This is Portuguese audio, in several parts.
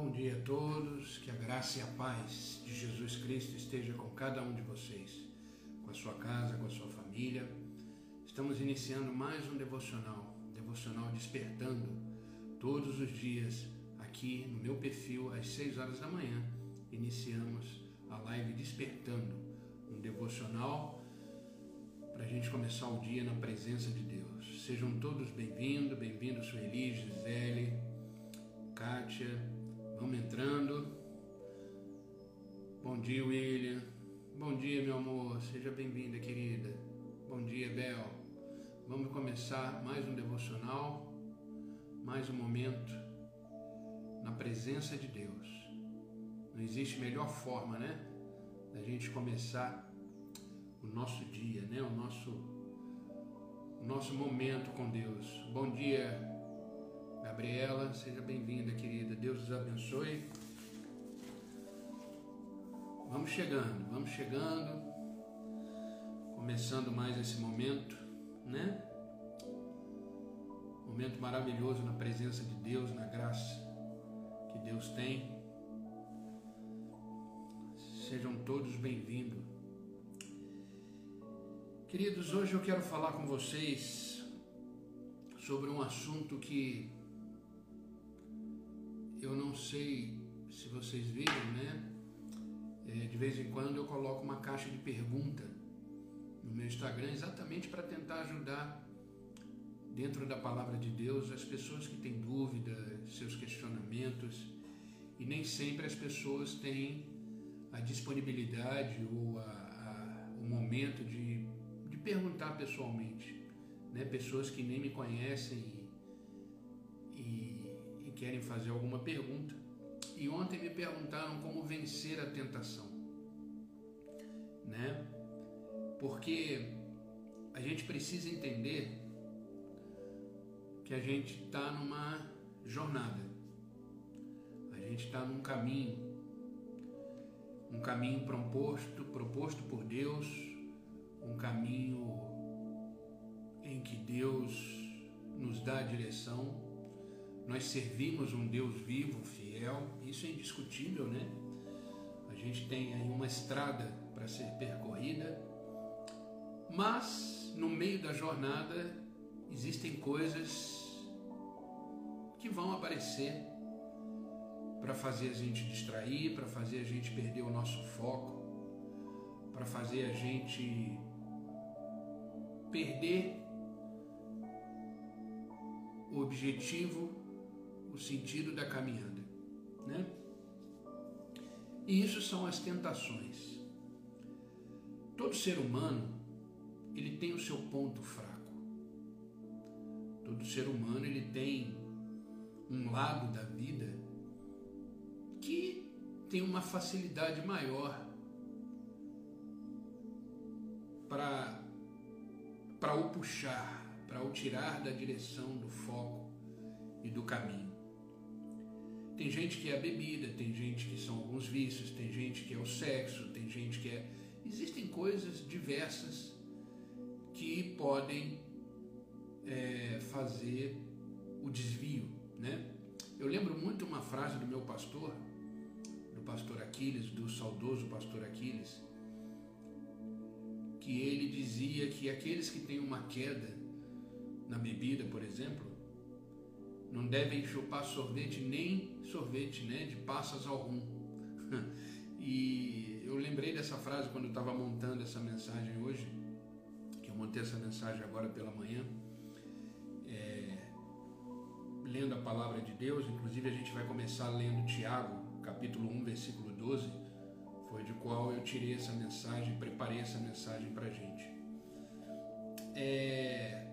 Bom dia a todos, que a graça e a paz de Jesus Cristo esteja com cada um de vocês, com a sua casa, com a sua família. Estamos iniciando mais um devocional, devocional despertando, todos os dias aqui no meu perfil às 6 horas da manhã. Iniciamos a live despertando, um devocional para a gente começar o dia na presença de Deus. Sejam todos bem-vindos, bem-vindos Sueli, Gisele, Kátia, Vamos entrando. Bom dia, William. Bom dia, meu amor. Seja bem-vinda, querida. Bom dia, Bel. Vamos começar mais um devocional, mais um momento na presença de Deus. Não existe melhor forma, né, da gente começar o nosso dia, né, o nosso o nosso momento com Deus. Bom dia, Gabriela, seja bem-vinda, querida. Deus os abençoe. Vamos chegando, vamos chegando. Começando mais esse momento, né? Momento maravilhoso na presença de Deus, na graça que Deus tem. Sejam todos bem-vindos. Queridos, hoje eu quero falar com vocês sobre um assunto que eu não sei se vocês viram, né? É, de vez em quando eu coloco uma caixa de pergunta no meu Instagram exatamente para tentar ajudar dentro da palavra de Deus as pessoas que têm dúvidas, seus questionamentos e nem sempre as pessoas têm a disponibilidade ou a, a, o momento de, de perguntar pessoalmente, né? Pessoas que nem me conhecem e, e querem fazer alguma pergunta. E ontem me perguntaram como vencer a tentação, né? Porque a gente precisa entender que a gente está numa jornada, a gente está num caminho, um caminho proposto, proposto por Deus, um caminho em que Deus nos dá a direção nós servimos um Deus vivo, fiel, isso é indiscutível, né? A gente tem aí uma estrada para ser percorrida, mas no meio da jornada existem coisas que vão aparecer para fazer a gente distrair, para fazer a gente perder o nosso foco, para fazer a gente perder o objetivo o sentido da caminhada, né? E isso são as tentações. Todo ser humano, ele tem o seu ponto fraco. Todo ser humano, ele tem um lado da vida que tem uma facilidade maior para para o puxar, para o tirar da direção do foco e do caminho. Tem gente que é a bebida, tem gente que são alguns vícios, tem gente que é o sexo, tem gente que é. Existem coisas diversas que podem é, fazer o desvio, né? Eu lembro muito uma frase do meu pastor, do pastor Aquiles, do saudoso pastor Aquiles, que ele dizia que aqueles que têm uma queda na bebida, por exemplo, não devem chupar sorvete nem sorvete, né, de passas ao rum. e eu lembrei dessa frase quando eu estava montando essa mensagem hoje, que eu montei essa mensagem agora pela manhã, é, lendo a palavra de Deus, inclusive a gente vai começar lendo Tiago, capítulo 1, versículo 12, foi de qual eu tirei essa mensagem, preparei essa mensagem para a gente. É,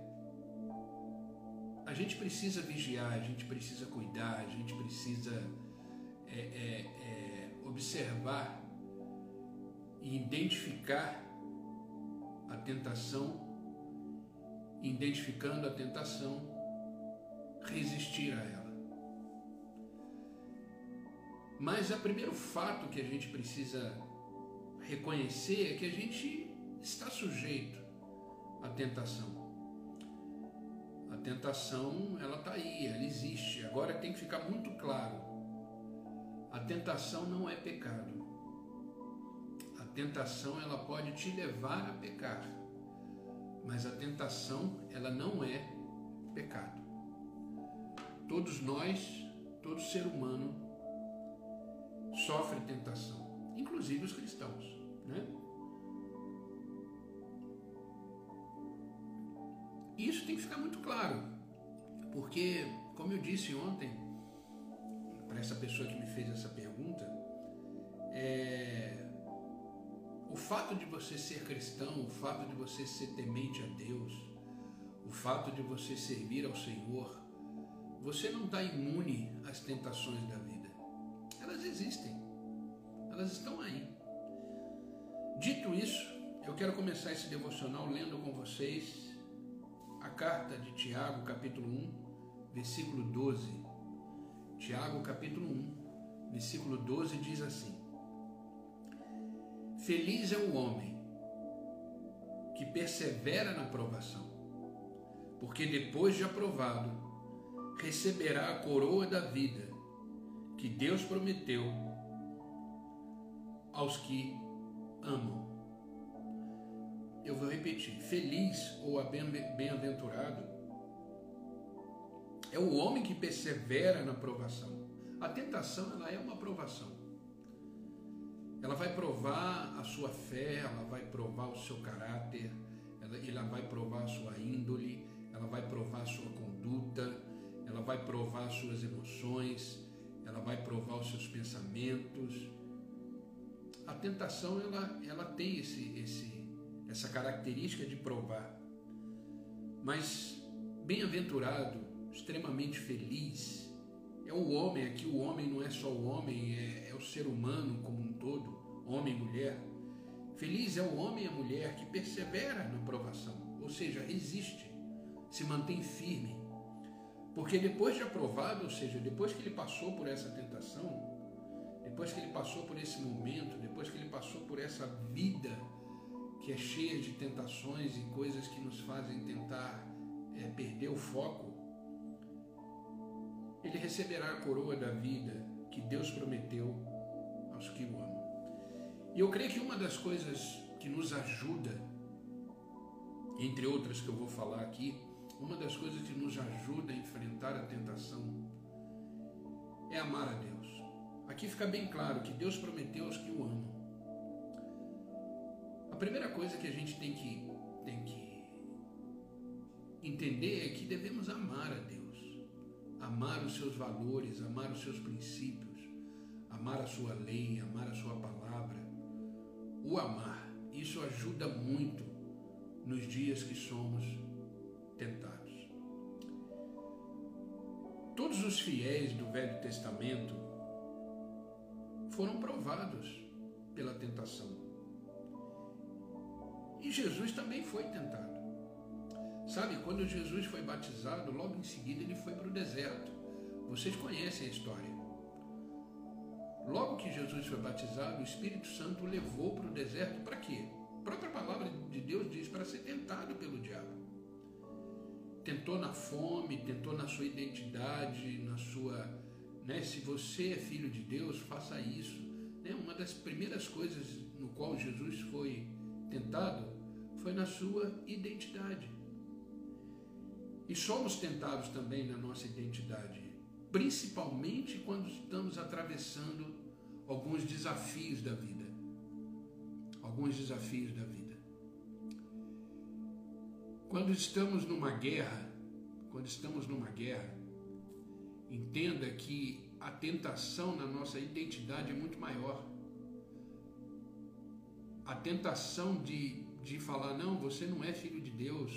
a gente precisa vigiar, a gente precisa cuidar, a gente precisa é, é, é, observar e identificar a tentação, identificando a tentação, resistir a ela. Mas o primeiro fato que a gente precisa reconhecer é que a gente está sujeito à tentação tentação, ela está aí, ela existe. Agora tem que ficar muito claro A tentação não é pecado. A tentação ela pode te levar a pecar, mas a tentação ela não é pecado. Todos nós, todo ser humano sofre tentação, inclusive os cristãos, né? Isso tem que ficar muito claro, porque, como eu disse ontem, para essa pessoa que me fez essa pergunta, é, o fato de você ser cristão, o fato de você ser temente a Deus, o fato de você servir ao Senhor, você não está imune às tentações da vida. Elas existem, elas estão aí. Dito isso, eu quero começar esse devocional lendo com vocês a carta de Tiago, capítulo 1, versículo 12. Tiago, capítulo 1, versículo 12 diz assim: Feliz é o homem que persevera na provação, porque depois de aprovado, receberá a coroa da vida que Deus prometeu aos que amam. Eu vou repetir: feliz ou bem-aventurado é o homem que persevera na provação. A tentação ela é uma provação. Ela vai provar a sua fé, ela vai provar o seu caráter, ela, ela vai provar a sua índole, ela vai provar a sua conduta, ela vai provar as suas emoções, ela vai provar os seus pensamentos. A tentação ela, ela tem esse, esse, essa característica de provar. Mas bem-aventurado, extremamente feliz, é o homem, aqui o homem não é só o homem, é, é o ser humano como um todo, homem e mulher. Feliz é o homem e a mulher que persevera na provação, ou seja, resiste, se mantém firme. Porque depois de aprovado, ou seja, depois que ele passou por essa tentação, depois que ele passou por esse momento, depois que ele passou por essa vida que é cheia de tentações e coisas que nos fazem tentar é, perder o foco, ele receberá a coroa da vida que Deus prometeu aos que o amam. E eu creio que uma das coisas que nos ajuda, entre outras que eu vou falar aqui, uma das coisas que nos ajuda a enfrentar a tentação é amar a Deus. Aqui fica bem claro que Deus prometeu aos que o amam. A primeira coisa que a gente tem que, tem que entender é que devemos amar a Deus, amar os seus valores, amar os seus princípios, amar a sua lei, amar a sua palavra. O amar, isso ajuda muito nos dias que somos tentados. Todos os fiéis do Velho Testamento foram provados pela tentação. E Jesus também foi tentado. Sabe, quando Jesus foi batizado, logo em seguida ele foi para o deserto. Vocês conhecem a história. Logo que Jesus foi batizado, o Espírito Santo o levou para o deserto para quê? A própria palavra de Deus diz para ser tentado pelo diabo tentou na fome, tentou na sua identidade, na sua. Né, se você é filho de Deus, faça isso. Né, uma das primeiras coisas no qual Jesus foi tentado foi na sua identidade. E somos tentados também na nossa identidade, principalmente quando estamos atravessando alguns desafios da vida. Alguns desafios da vida. Quando estamos numa guerra, quando estamos numa guerra, entenda que a tentação na nossa identidade é muito maior. A tentação de, de falar, não, você não é filho de Deus,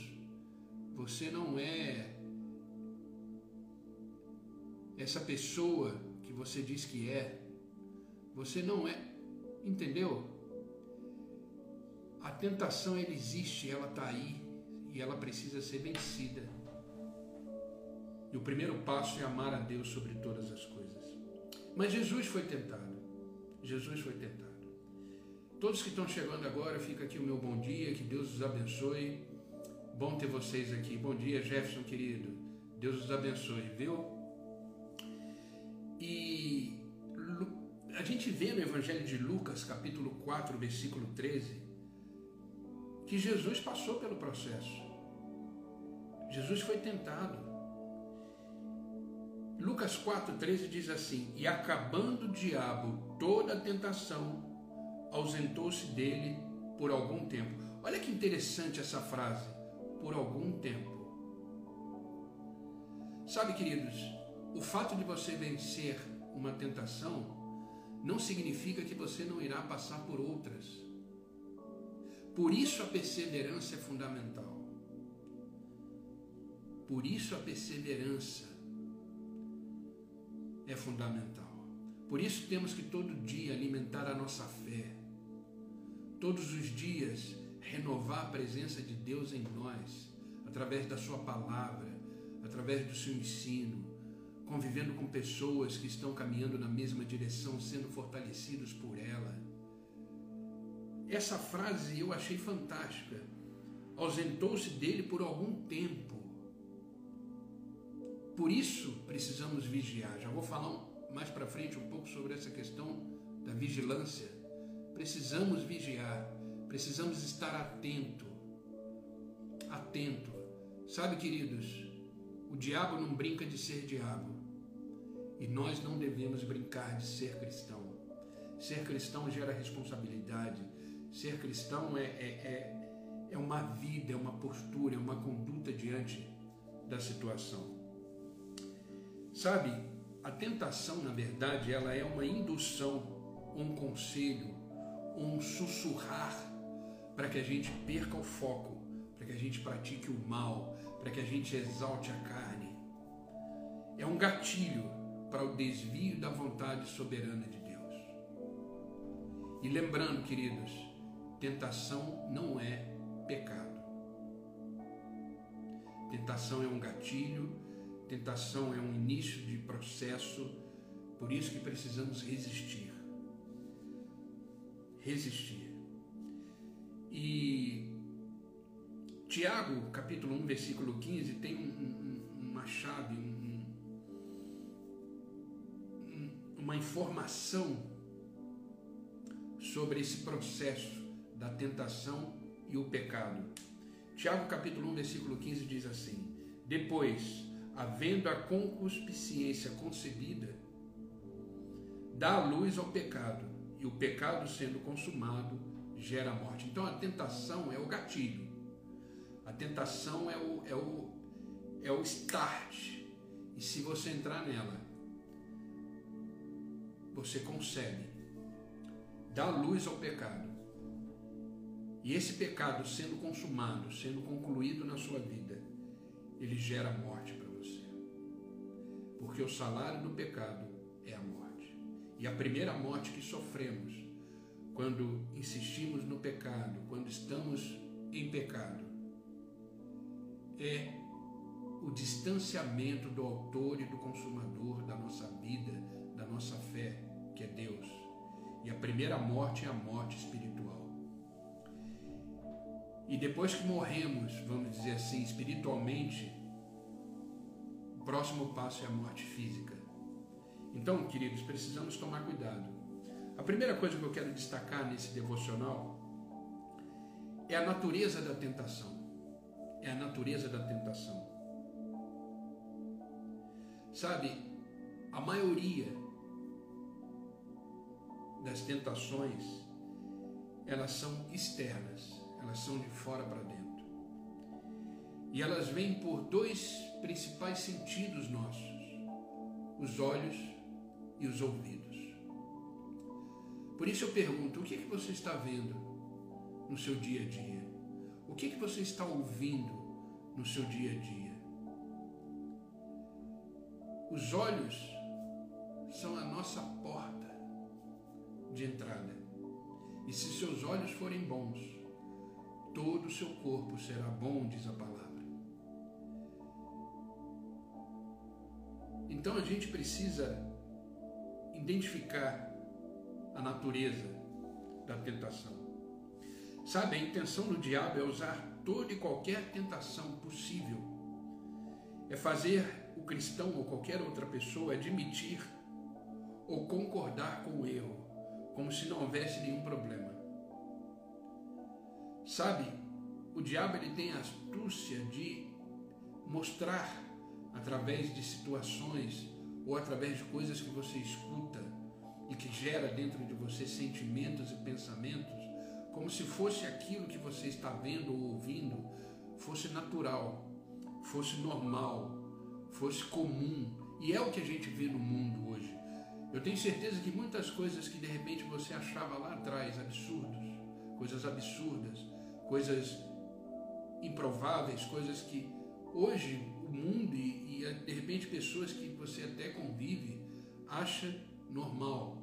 você não é essa pessoa que você diz que é, você não é, entendeu? A tentação ela existe, ela está aí e ela precisa ser vencida. E o primeiro passo é amar a Deus sobre todas as coisas. Mas Jesus foi tentado. Jesus foi tentado. Todos que estão chegando agora, fica aqui o meu bom dia, que Deus os abençoe. Bom ter vocês aqui. Bom dia, Jefferson querido. Deus os abençoe, viu? E gente vê no Evangelho de Lucas, capítulo 4, versículo 13, que Jesus passou pelo processo. Jesus foi tentado. Lucas 4,13 diz assim: E acabando o diabo toda a tentação, ausentou-se dele por algum tempo. Olha que interessante essa frase, por algum tempo. Sabe, queridos, o fato de você vencer uma tentação não significa que você não irá passar por outras. Por isso a perseverança é fundamental. Por isso a perseverança é fundamental. Por isso temos que todo dia alimentar a nossa fé. Todos os dias renovar a presença de Deus em nós, através da Sua palavra, através do seu ensino, convivendo com pessoas que estão caminhando na mesma direção, sendo fortalecidos por ela. Essa frase eu achei fantástica. Ausentou-se dele por algum tempo. Por isso precisamos vigiar. Já vou falar mais para frente um pouco sobre essa questão da vigilância. Precisamos vigiar, precisamos estar atento. Atento. Sabe, queridos, o diabo não brinca de ser diabo. E nós não devemos brincar de ser cristão. Ser cristão gera responsabilidade. Ser cristão é, é, é, é uma vida, é uma postura, é uma conduta diante da situação. Sabe, a tentação, na verdade, ela é uma indução, um conselho, um sussurrar para que a gente perca o foco, para que a gente pratique o mal, para que a gente exalte a carne. É um gatilho para o desvio da vontade soberana de Deus. E lembrando, queridos, tentação não é pecado. Tentação é um gatilho, tentação é um início de processo, por isso que precisamos resistir. Resistir. E Tiago, capítulo 1, versículo 15, tem um, um, uma chave, um, uma informação sobre esse processo da tentação e o pecado. Tiago, capítulo 1, versículo 15 diz assim: Depois, havendo a concupiscência concebida, dá luz ao pecado, e o pecado sendo consumado gera morte. Então a tentação é o gatilho. A tentação é o, é o, é o start. E se você entrar nela, você consegue dar luz ao pecado. E esse pecado sendo consumado, sendo concluído na sua vida, ele gera morte para você. Porque o salário do pecado é a morte. E a primeira morte que sofremos quando insistimos no pecado, quando estamos em pecado, é o distanciamento do autor e do consumador da nossa vida, da nossa fé, que é Deus. E a primeira morte é a morte espiritual. E depois que morremos, vamos dizer assim, espiritualmente, o próximo passo é a morte física. Então, queridos, precisamos tomar cuidado. A primeira coisa que eu quero destacar nesse devocional é a natureza da tentação é a natureza da tentação. Sabe, a maioria das tentações, elas são externas, elas são de fora para dentro. E elas vêm por dois principais sentidos nossos: os olhos e os ouvidos. Por isso eu pergunto: o que, é que você está vendo no seu dia a dia? O que, que você está ouvindo no seu dia a dia? Os olhos são a nossa porta de entrada. E se seus olhos forem bons, todo o seu corpo será bom, diz a palavra. Então a gente precisa identificar a natureza da tentação. Sabe, a intenção do diabo é usar toda e qualquer tentação possível. É fazer o cristão ou qualquer outra pessoa admitir ou concordar com o erro, como se não houvesse nenhum problema. Sabe, o diabo ele tem a astúcia de mostrar através de situações ou através de coisas que você escuta e que gera dentro de você sentimentos e pensamentos, como se fosse aquilo que você está vendo ou ouvindo fosse natural, fosse normal, fosse comum. E é o que a gente vê no mundo hoje. Eu tenho certeza que muitas coisas que de repente você achava lá atrás absurdos, coisas absurdas, coisas improváveis, coisas que hoje o mundo e, e de repente pessoas que você até convive acha normal,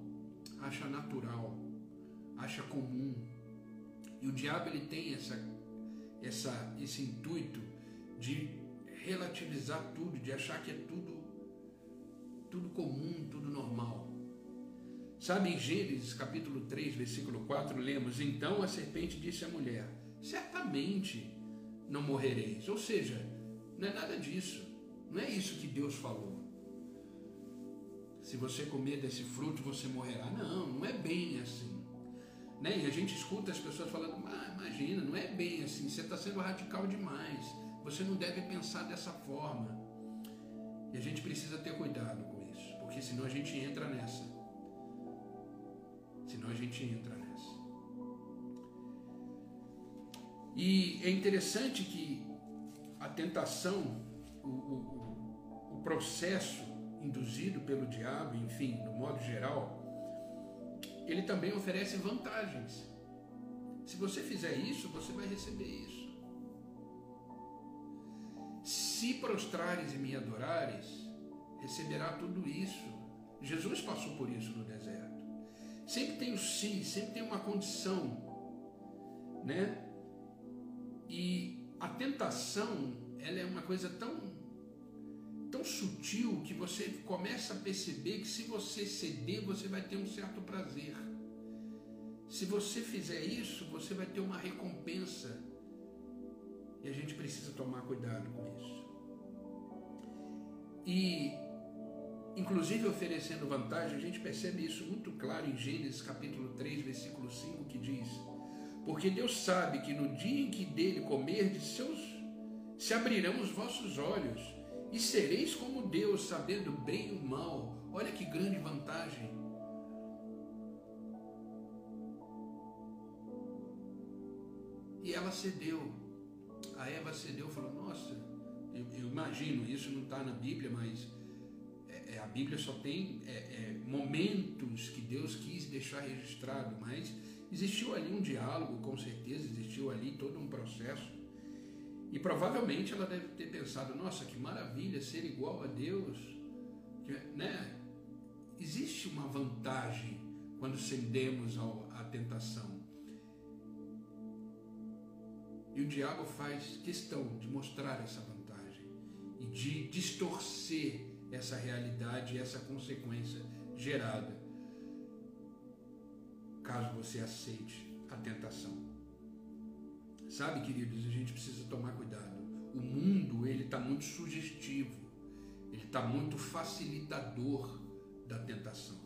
acha natural, acha comum. E o diabo ele tem essa, essa, esse intuito de relativizar tudo, de achar que é tudo, tudo comum, tudo normal. Sabe, em Gênesis capítulo 3, versículo 4, lemos: Então a serpente disse à mulher: Certamente não morrereis. Ou seja, não é nada disso. Não é isso que Deus falou. Se você comer desse fruto, você morrerá. Não, não é bem assim. Né? E a gente escuta as pessoas falando, ah, imagina, não é bem assim, você está sendo radical demais. Você não deve pensar dessa forma. E a gente precisa ter cuidado com isso, porque senão a gente entra nessa. Senão a gente entra nessa. E é interessante que a tentação, o, o, o processo induzido pelo diabo, enfim, no modo geral, ele também oferece vantagens. Se você fizer isso, você vai receber isso. Se prostrares e me adorares, receberá tudo isso. Jesus passou por isso no deserto. Sempre tem o sim, sempre tem uma condição, né? E a tentação, ela é uma coisa tão tão sutil que você começa a perceber que se você ceder, você vai ter um certo prazer. Se você fizer isso, você vai ter uma recompensa. E a gente precisa tomar cuidado com isso. E, inclusive oferecendo vantagem, a gente percebe isso muito claro em Gênesis capítulo 3, versículo 5, que diz: Porque Deus sabe que no dia em que dele comerdes, seus, se abrirão os vossos olhos e sereis como Deus, sabendo bem o mal. Olha que grande vantagem. E ela cedeu. A Eva cedeu, falou: Nossa, eu, eu imagino, isso não está na Bíblia, mas é, é, a Bíblia só tem é, é, momentos que Deus quis deixar registrado, mas existiu ali um diálogo, com certeza, existiu ali todo um processo. E provavelmente ela deve ter pensado: nossa, que maravilha ser igual a Deus. Né? Existe uma vantagem quando cedemos à tentação. E o diabo faz questão de mostrar essa vantagem e de distorcer essa realidade essa consequência gerada caso você aceite a tentação. Sabe, queridos, a gente precisa tomar cuidado. O mundo, ele está muito sugestivo, ele está muito facilitador da tentação.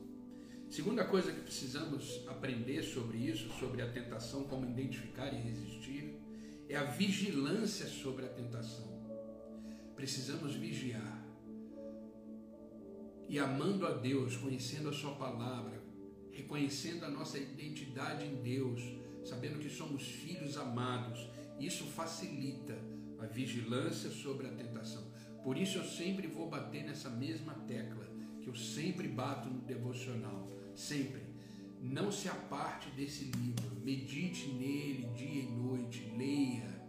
Segunda coisa que precisamos aprender sobre isso, sobre a tentação, como identificar e resistir, é a vigilância sobre a tentação. Precisamos vigiar. E amando a Deus, conhecendo a Sua palavra, reconhecendo a nossa identidade em Deus, sabendo que somos filhos amados. Isso facilita a vigilância sobre a tentação. Por isso eu sempre vou bater nessa mesma tecla que eu sempre bato no devocional, sempre. Não se aparte desse livro, medite nele dia e noite, leia.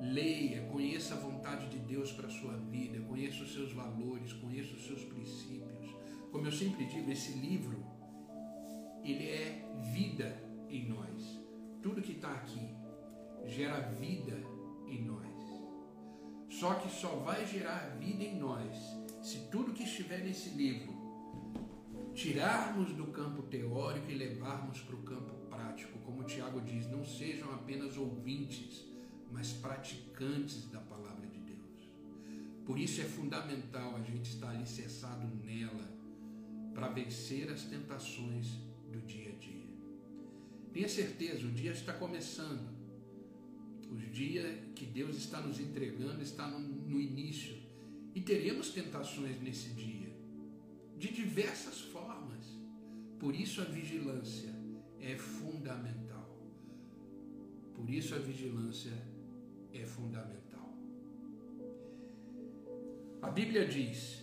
Leia, conheça a vontade de Deus para a sua vida, conheça os seus valores, conheça os seus princípios. Como eu sempre digo, esse livro, ele é vida em nós. Tudo que está aqui gera vida em nós. Só que só vai gerar vida em nós se tudo que estiver nesse livro tirarmos do campo teórico e levarmos para o campo prático. Como Tiago diz, não sejam apenas ouvintes, mas praticantes da palavra de Deus. Por isso é fundamental a gente estar alicerçado nela para vencer as tentações do dia a dia. Tenha certeza, o dia está começando. O dia que Deus está nos entregando está no, no início. E teremos tentações nesse dia, de diversas formas. Por isso a vigilância é fundamental. Por isso a vigilância é fundamental. A Bíblia diz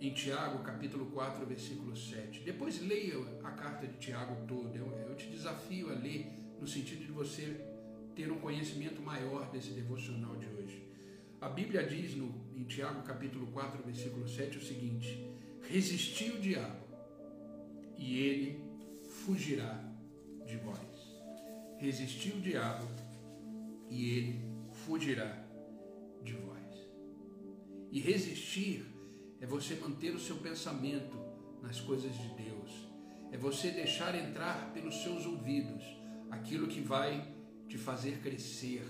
em Tiago, capítulo 4, versículo 7. Depois leia a carta de Tiago toda. Eu, eu te desafio a ler no sentido de você ter um conhecimento maior desse devocional de hoje. A Bíblia diz no, em Tiago capítulo 4, versículo 7 o seguinte: Resisti o diabo e ele fugirá de vós. Resisti o diabo e ele fugirá de vós. E resistir é você manter o seu pensamento nas coisas de Deus. É você deixar entrar pelos seus ouvidos aquilo que vai te fazer crescer,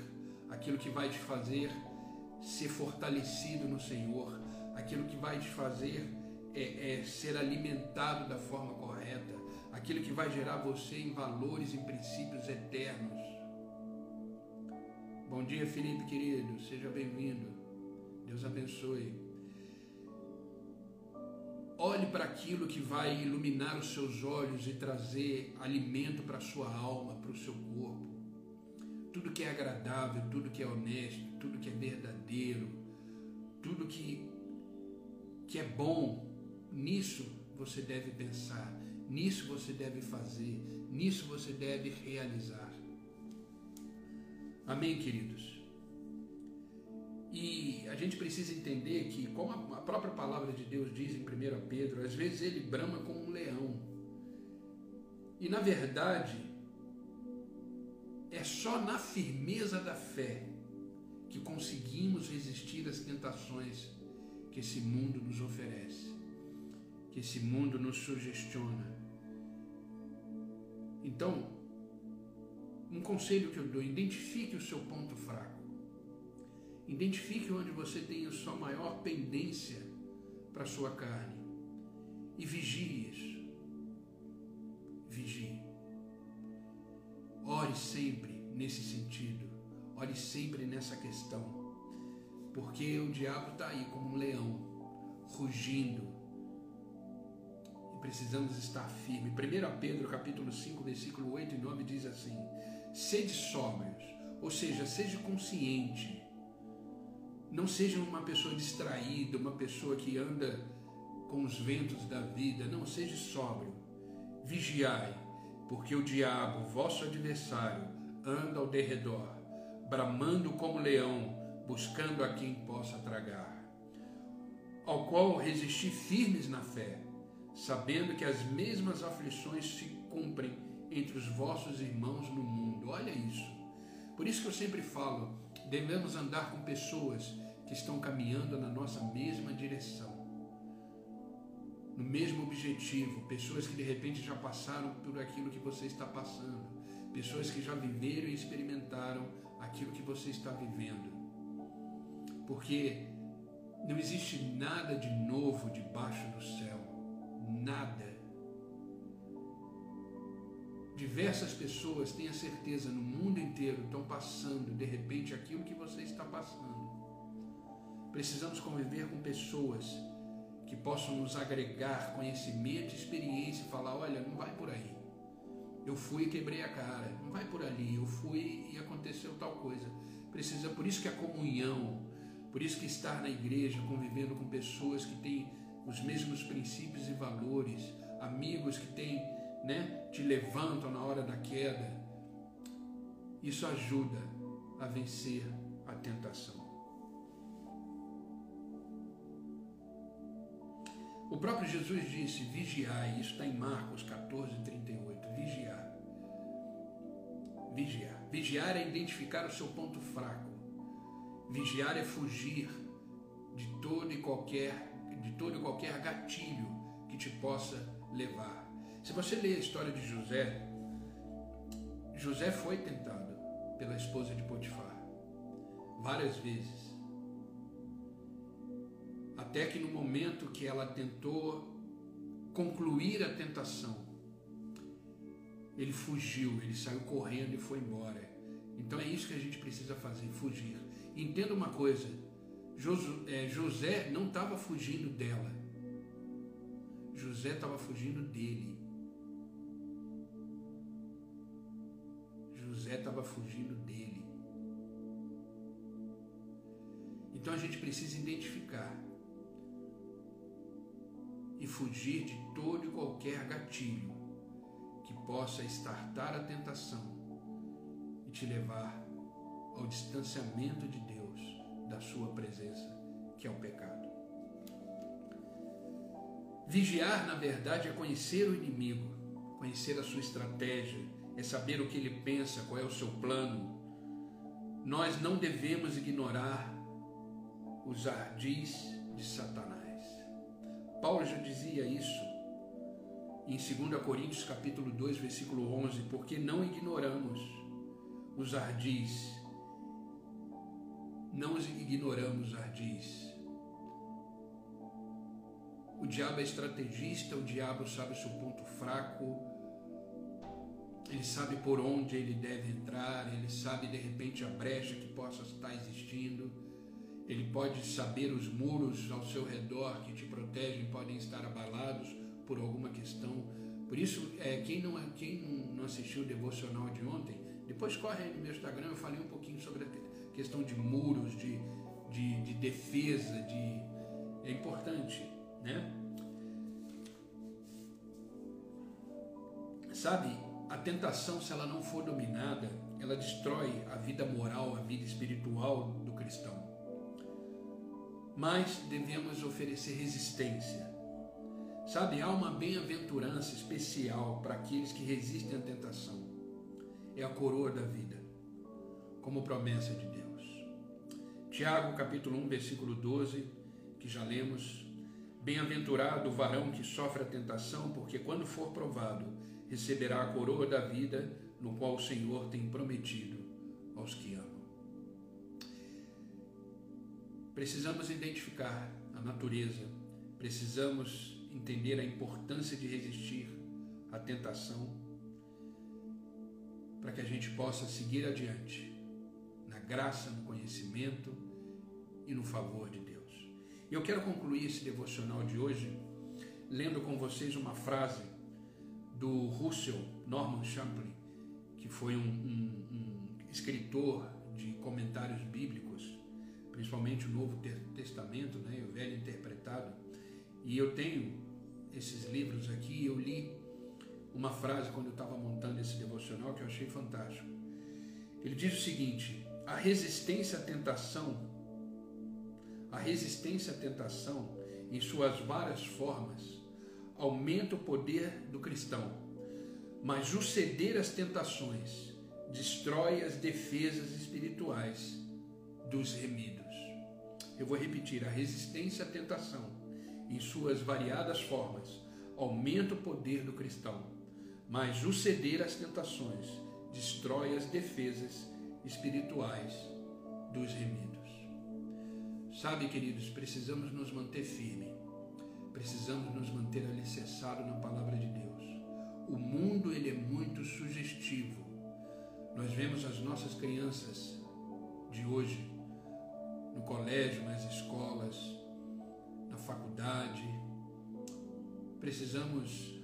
aquilo que vai te fazer ser fortalecido no Senhor, aquilo que vai te fazer é, é, ser alimentado da forma correta, aquilo que vai gerar você em valores e princípios eternos. Bom dia, Felipe querido, seja bem-vindo. Deus abençoe. Olhe para aquilo que vai iluminar os seus olhos e trazer alimento para a sua alma, para o seu corpo tudo que é agradável, tudo que é honesto, tudo que é verdadeiro, tudo que, que é bom, nisso você deve pensar, nisso você deve fazer, nisso você deve realizar. Amém, queridos? E a gente precisa entender que, como a própria palavra de Deus diz em 1 Pedro, às vezes ele brama como um leão. E na verdade, é só na firmeza da fé que conseguimos resistir às tentações que esse mundo nos oferece, que esse mundo nos sugestiona. Então, um conselho que eu dou: identifique o seu ponto fraco. Identifique onde você tem a sua maior pendência para a sua carne e vigie isso. Vigie. Ore sempre nesse sentido. Ore sempre nessa questão. Porque o diabo está aí como um leão, rugindo. E precisamos estar firmes. 1 Pedro capítulo 5, versículo 8 e 9 diz assim: Sede sóbrios, ou seja, seja consciente. Não seja uma pessoa distraída, uma pessoa que anda com os ventos da vida. Não, seja sóbrio. Vigiai, porque o diabo, vosso adversário, anda ao derredor, bramando como leão, buscando a quem possa tragar. Ao qual resisti firmes na fé, sabendo que as mesmas aflições se cumprem entre os vossos irmãos no mundo. Olha isso. Por isso que eu sempre falo, devemos andar com pessoas que estão caminhando na nossa mesma direção no mesmo objetivo, pessoas que de repente já passaram por aquilo que você está passando, pessoas que já viveram e experimentaram aquilo que você está vivendo. Porque não existe nada de novo debaixo do céu, nada. Diversas pessoas, tenha certeza, no mundo inteiro estão passando de repente aquilo que você está passando. Precisamos conviver com pessoas que possam nos agregar conhecimento experiência e falar: olha, não vai por aí. Eu fui e quebrei a cara. Não vai por ali. Eu fui e aconteceu tal coisa. Precisa, por isso que a comunhão, por isso que estar na igreja, convivendo com pessoas que têm os mesmos princípios e valores, amigos que têm, né, te levantam na hora da queda. Isso ajuda a vencer a tentação. O próprio Jesus disse: vigiai, isso está em Marcos 14, 38. Vigiar. Vigiar. Vigiar é identificar o seu ponto fraco. Vigiar é fugir de todo e qualquer, de todo e qualquer gatilho que te possa levar. Se você ler a história de José, José foi tentado pela esposa de Potifar várias vezes. Até que no momento que ela tentou concluir a tentação, ele fugiu, ele saiu correndo e foi embora. Então é isso que a gente precisa fazer, fugir. Entenda uma coisa, é, José não estava fugindo dela, José estava fugindo dele. José estava fugindo dele. Então a gente precisa identificar e fugir de todo e qualquer gatilho que possa estartar a tentação e te levar ao distanciamento de Deus, da Sua presença, que é o pecado. Vigiar, na verdade, é conhecer o inimigo, conhecer a sua estratégia, é saber o que ele pensa, qual é o seu plano. Nós não devemos ignorar os ardis de Satanás. Paulo já dizia isso em 2 Coríntios capítulo 2, versículo 11, porque não ignoramos os ardis, não ignoramos os ardis. O diabo é estrategista, o diabo sabe o seu ponto fraco, ele sabe por onde ele deve entrar, ele sabe de repente a brecha que possa estar existindo, ele pode saber os muros ao seu redor que te protegem podem estar abalados por alguma questão. Por isso, é, quem, não, quem não assistiu o devocional de ontem, depois corre aí no meu Instagram, eu falei um pouquinho sobre a questão de muros, de, de, de defesa, de, é importante, né? Sabe, a tentação, se ela não for dominada, ela destrói a vida moral, a vida espiritual do cristão. Mas devemos oferecer resistência Sabe, há uma bem-aventurança especial para aqueles que resistem à tentação. É a coroa da vida, como promessa de Deus. Tiago, capítulo 1, versículo 12, que já lemos. Bem-aventurado o varão que sofre a tentação, porque quando for provado, receberá a coroa da vida, no qual o Senhor tem prometido aos que amam. Precisamos identificar a natureza, precisamos entender a importância de resistir à tentação, para que a gente possa seguir adiante na graça, no conhecimento e no favor de Deus. Eu quero concluir esse devocional de hoje lendo com vocês uma frase do Russell Norman Champlin, que foi um, um, um escritor de comentários bíblicos, principalmente o Novo Testamento, né, o Velho interpretado. E eu tenho esses livros aqui, eu li uma frase quando eu estava montando esse devocional que eu achei fantástico. Ele diz o seguinte: a resistência à tentação, a resistência à tentação, em suas várias formas, aumenta o poder do cristão, mas o ceder às tentações destrói as defesas espirituais dos remidos. Eu vou repetir: a resistência à tentação em suas variadas formas, aumenta o poder do cristão, mas o ceder às tentações destrói as defesas espirituais dos remidos. Sabe, queridos, precisamos nos manter firmes, precisamos nos manter alicerçados na palavra de Deus. O mundo ele é muito sugestivo. Nós vemos as nossas crianças de hoje no colégio, nas escolas, na faculdade. Precisamos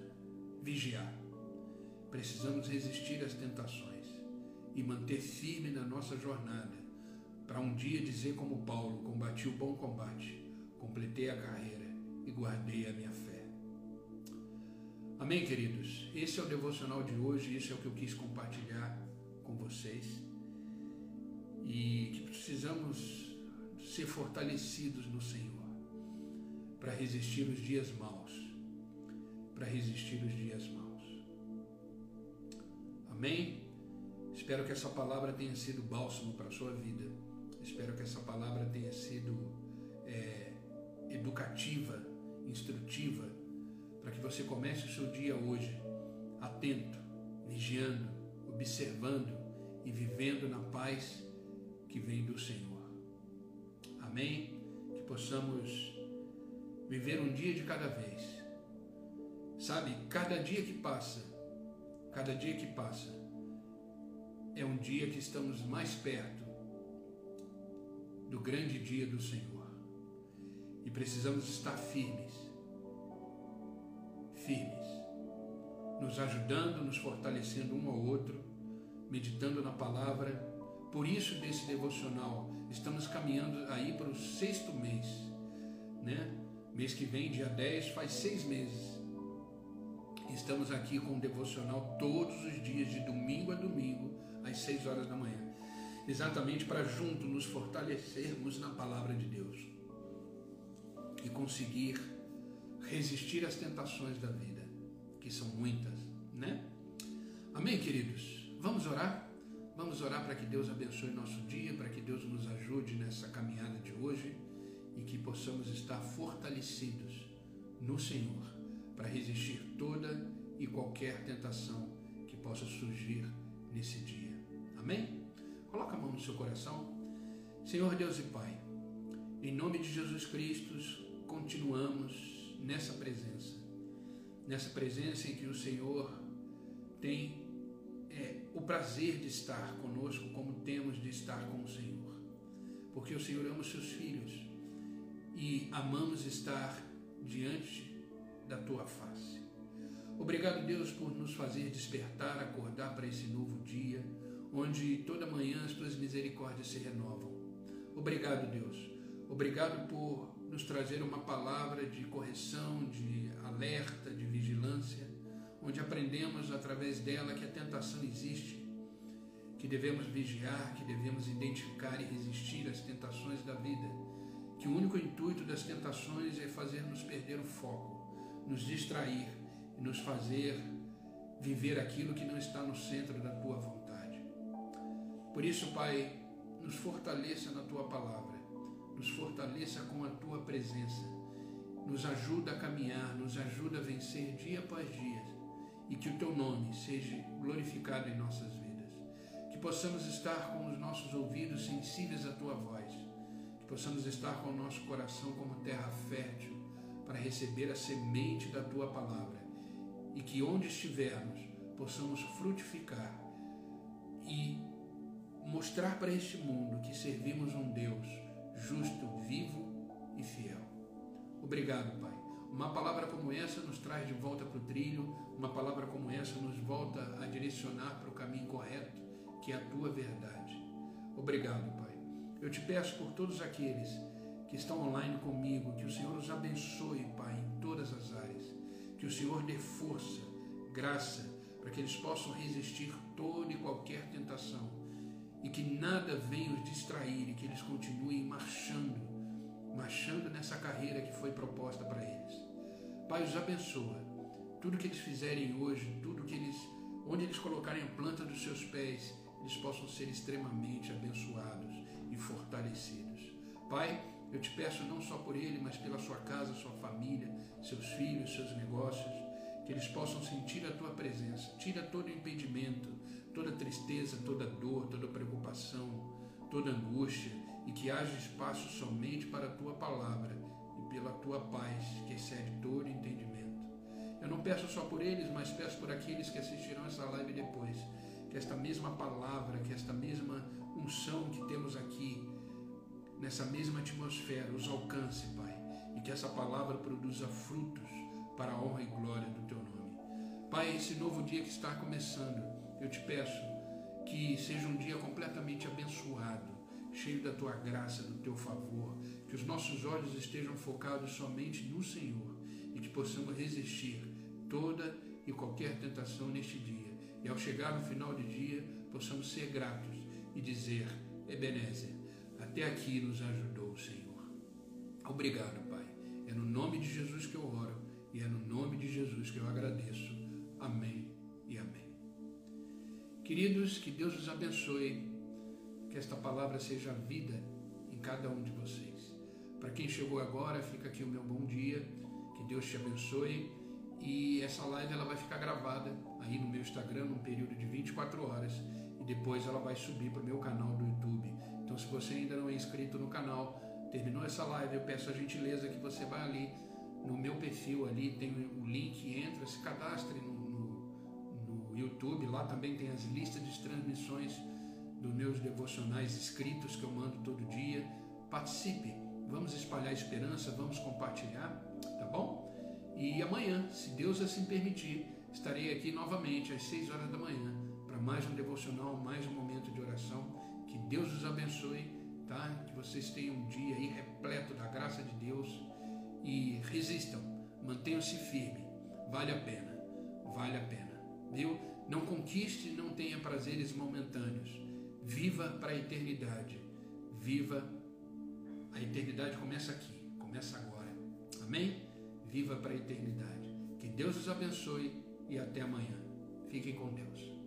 vigiar, precisamos resistir às tentações e manter firme na nossa jornada, para um dia dizer como Paulo: combati o bom combate, completei a carreira e guardei a minha fé. Amém, queridos? Esse é o devocional de hoje, isso é o que eu quis compartilhar com vocês. E que precisamos ser fortalecidos no Senhor para resistir os dias maus. Para resistir os dias maus. Amém? Espero que essa palavra tenha sido bálsamo para a sua vida. Espero que essa palavra tenha sido é, educativa, instrutiva, para que você comece o seu dia hoje atento, vigiando, observando e vivendo na paz que vem do Senhor. Amém? Que possamos viver um dia de cada vez Sabe, cada dia que passa, cada dia que passa, é um dia que estamos mais perto do grande dia do Senhor. E precisamos estar firmes, firmes, nos ajudando, nos fortalecendo um ao outro, meditando na palavra. Por isso, desse devocional, estamos caminhando aí para o sexto mês, né? Mês que vem, dia 10, faz seis meses. Estamos aqui com o devocional todos os dias, de domingo a domingo, às 6 horas da manhã. Exatamente para junto nos fortalecermos na palavra de Deus e conseguir resistir às tentações da vida, que são muitas, né? Amém, queridos? Vamos orar? Vamos orar para que Deus abençoe nosso dia, para que Deus nos ajude nessa caminhada de hoje e que possamos estar fortalecidos no Senhor para resistir toda e qualquer tentação que possa surgir nesse dia. Amém? Coloca a mão no seu coração. Senhor Deus e Pai, em nome de Jesus Cristo, continuamos nessa presença, nessa presença em que o Senhor tem é, o prazer de estar conosco, como temos de estar com o Senhor, porque o Senhor ama os seus filhos e amamos estar diante da tua face. Obrigado, Deus, por nos fazer despertar, acordar para esse novo dia, onde toda manhã as tuas misericórdias se renovam. Obrigado, Deus. Obrigado por nos trazer uma palavra de correção, de alerta, de vigilância, onde aprendemos através dela que a tentação existe, que devemos vigiar, que devemos identificar e resistir às tentações da vida, que o único intuito das tentações é fazer-nos perder o foco, nos distrair nos fazer viver aquilo que não está no centro da tua vontade. Por isso, Pai, nos fortaleça na tua palavra, nos fortaleça com a tua presença, nos ajuda a caminhar, nos ajuda a vencer dia após dia e que o teu nome seja glorificado em nossas vidas. Que possamos estar com os nossos ouvidos sensíveis à tua voz, que possamos estar com o nosso coração como terra fértil para receber a semente da tua palavra e que onde estivermos possamos frutificar e mostrar para este mundo que servimos um Deus justo, vivo e fiel. Obrigado, Pai. Uma palavra como essa nos traz de volta para o trilho, uma palavra como essa nos volta a direcionar para o caminho correto, que é a tua verdade. Obrigado, Pai. Eu te peço por todos aqueles que estão online comigo, que o Senhor os abençoe, Pai, em todas as áreas que o Senhor dê força, graça, para que eles possam resistir toda e qualquer tentação e que nada venha os distrair e que eles continuem marchando, marchando nessa carreira que foi proposta para eles. Pai, os abençoa. Tudo que eles fizerem hoje, tudo que eles, onde eles colocarem a planta dos seus pés, eles possam ser extremamente abençoados e fortalecidos. Pai, eu te peço não só por ele, mas pela sua casa, sua família, seus filhos, seus negócios, que eles possam sentir a tua presença. Tira todo impedimento, toda tristeza, toda dor, toda preocupação, toda angústia e que haja espaço somente para a tua palavra e pela tua paz que excede todo entendimento. Eu não peço só por eles, mas peço por aqueles que assistirão essa live depois. Que esta mesma palavra, que esta mesma unção que temos aqui, nessa mesma atmosfera, os alcance, Pai, e que essa palavra produza frutos para a honra e glória do Teu nome. Pai, esse novo dia que está começando, eu te peço que seja um dia completamente abençoado, cheio da Tua graça, do Teu favor, que os nossos olhos estejam focados somente no Senhor e que possamos resistir toda e qualquer tentação neste dia. E ao chegar no final do dia, possamos ser gratos e dizer: Ebenezer, até aqui nos ajudou o Senhor. Obrigado, Pai. É no nome de Jesus que eu oro e é no nome de Jesus que eu agradeço. Amém e amém. Queridos, que Deus os abençoe, que esta palavra seja vida em cada um de vocês. Para quem chegou agora, fica aqui o meu bom dia, que Deus te abençoe. E essa live ela vai ficar gravada aí no meu Instagram num período de 24 horas. E depois ela vai subir para o meu canal do YouTube. Então, se você ainda não é inscrito no canal, terminou essa live, eu peço a gentileza que você vá ali no meu perfil ali. Tem o link, entra, se cadastre no, no, no YouTube, lá também tem as listas de transmissões dos meus devocionais escritos que eu mando todo dia. Participe, vamos espalhar esperança, vamos compartilhar, tá bom? E amanhã, se Deus assim permitir, estarei aqui novamente às 6 horas da manhã para mais um devocional, mais um momento de oração. Que Deus os abençoe, tá? Que vocês tenham um dia aí repleto da graça de Deus e resistam, mantenham-se firmes. Vale a pena, vale a pena, viu? Não conquiste, não tenha prazeres momentâneos. Viva para a eternidade. Viva. A eternidade começa aqui, começa agora. Amém? Viva para a eternidade. Que Deus os abençoe e até amanhã. Fiquem com Deus.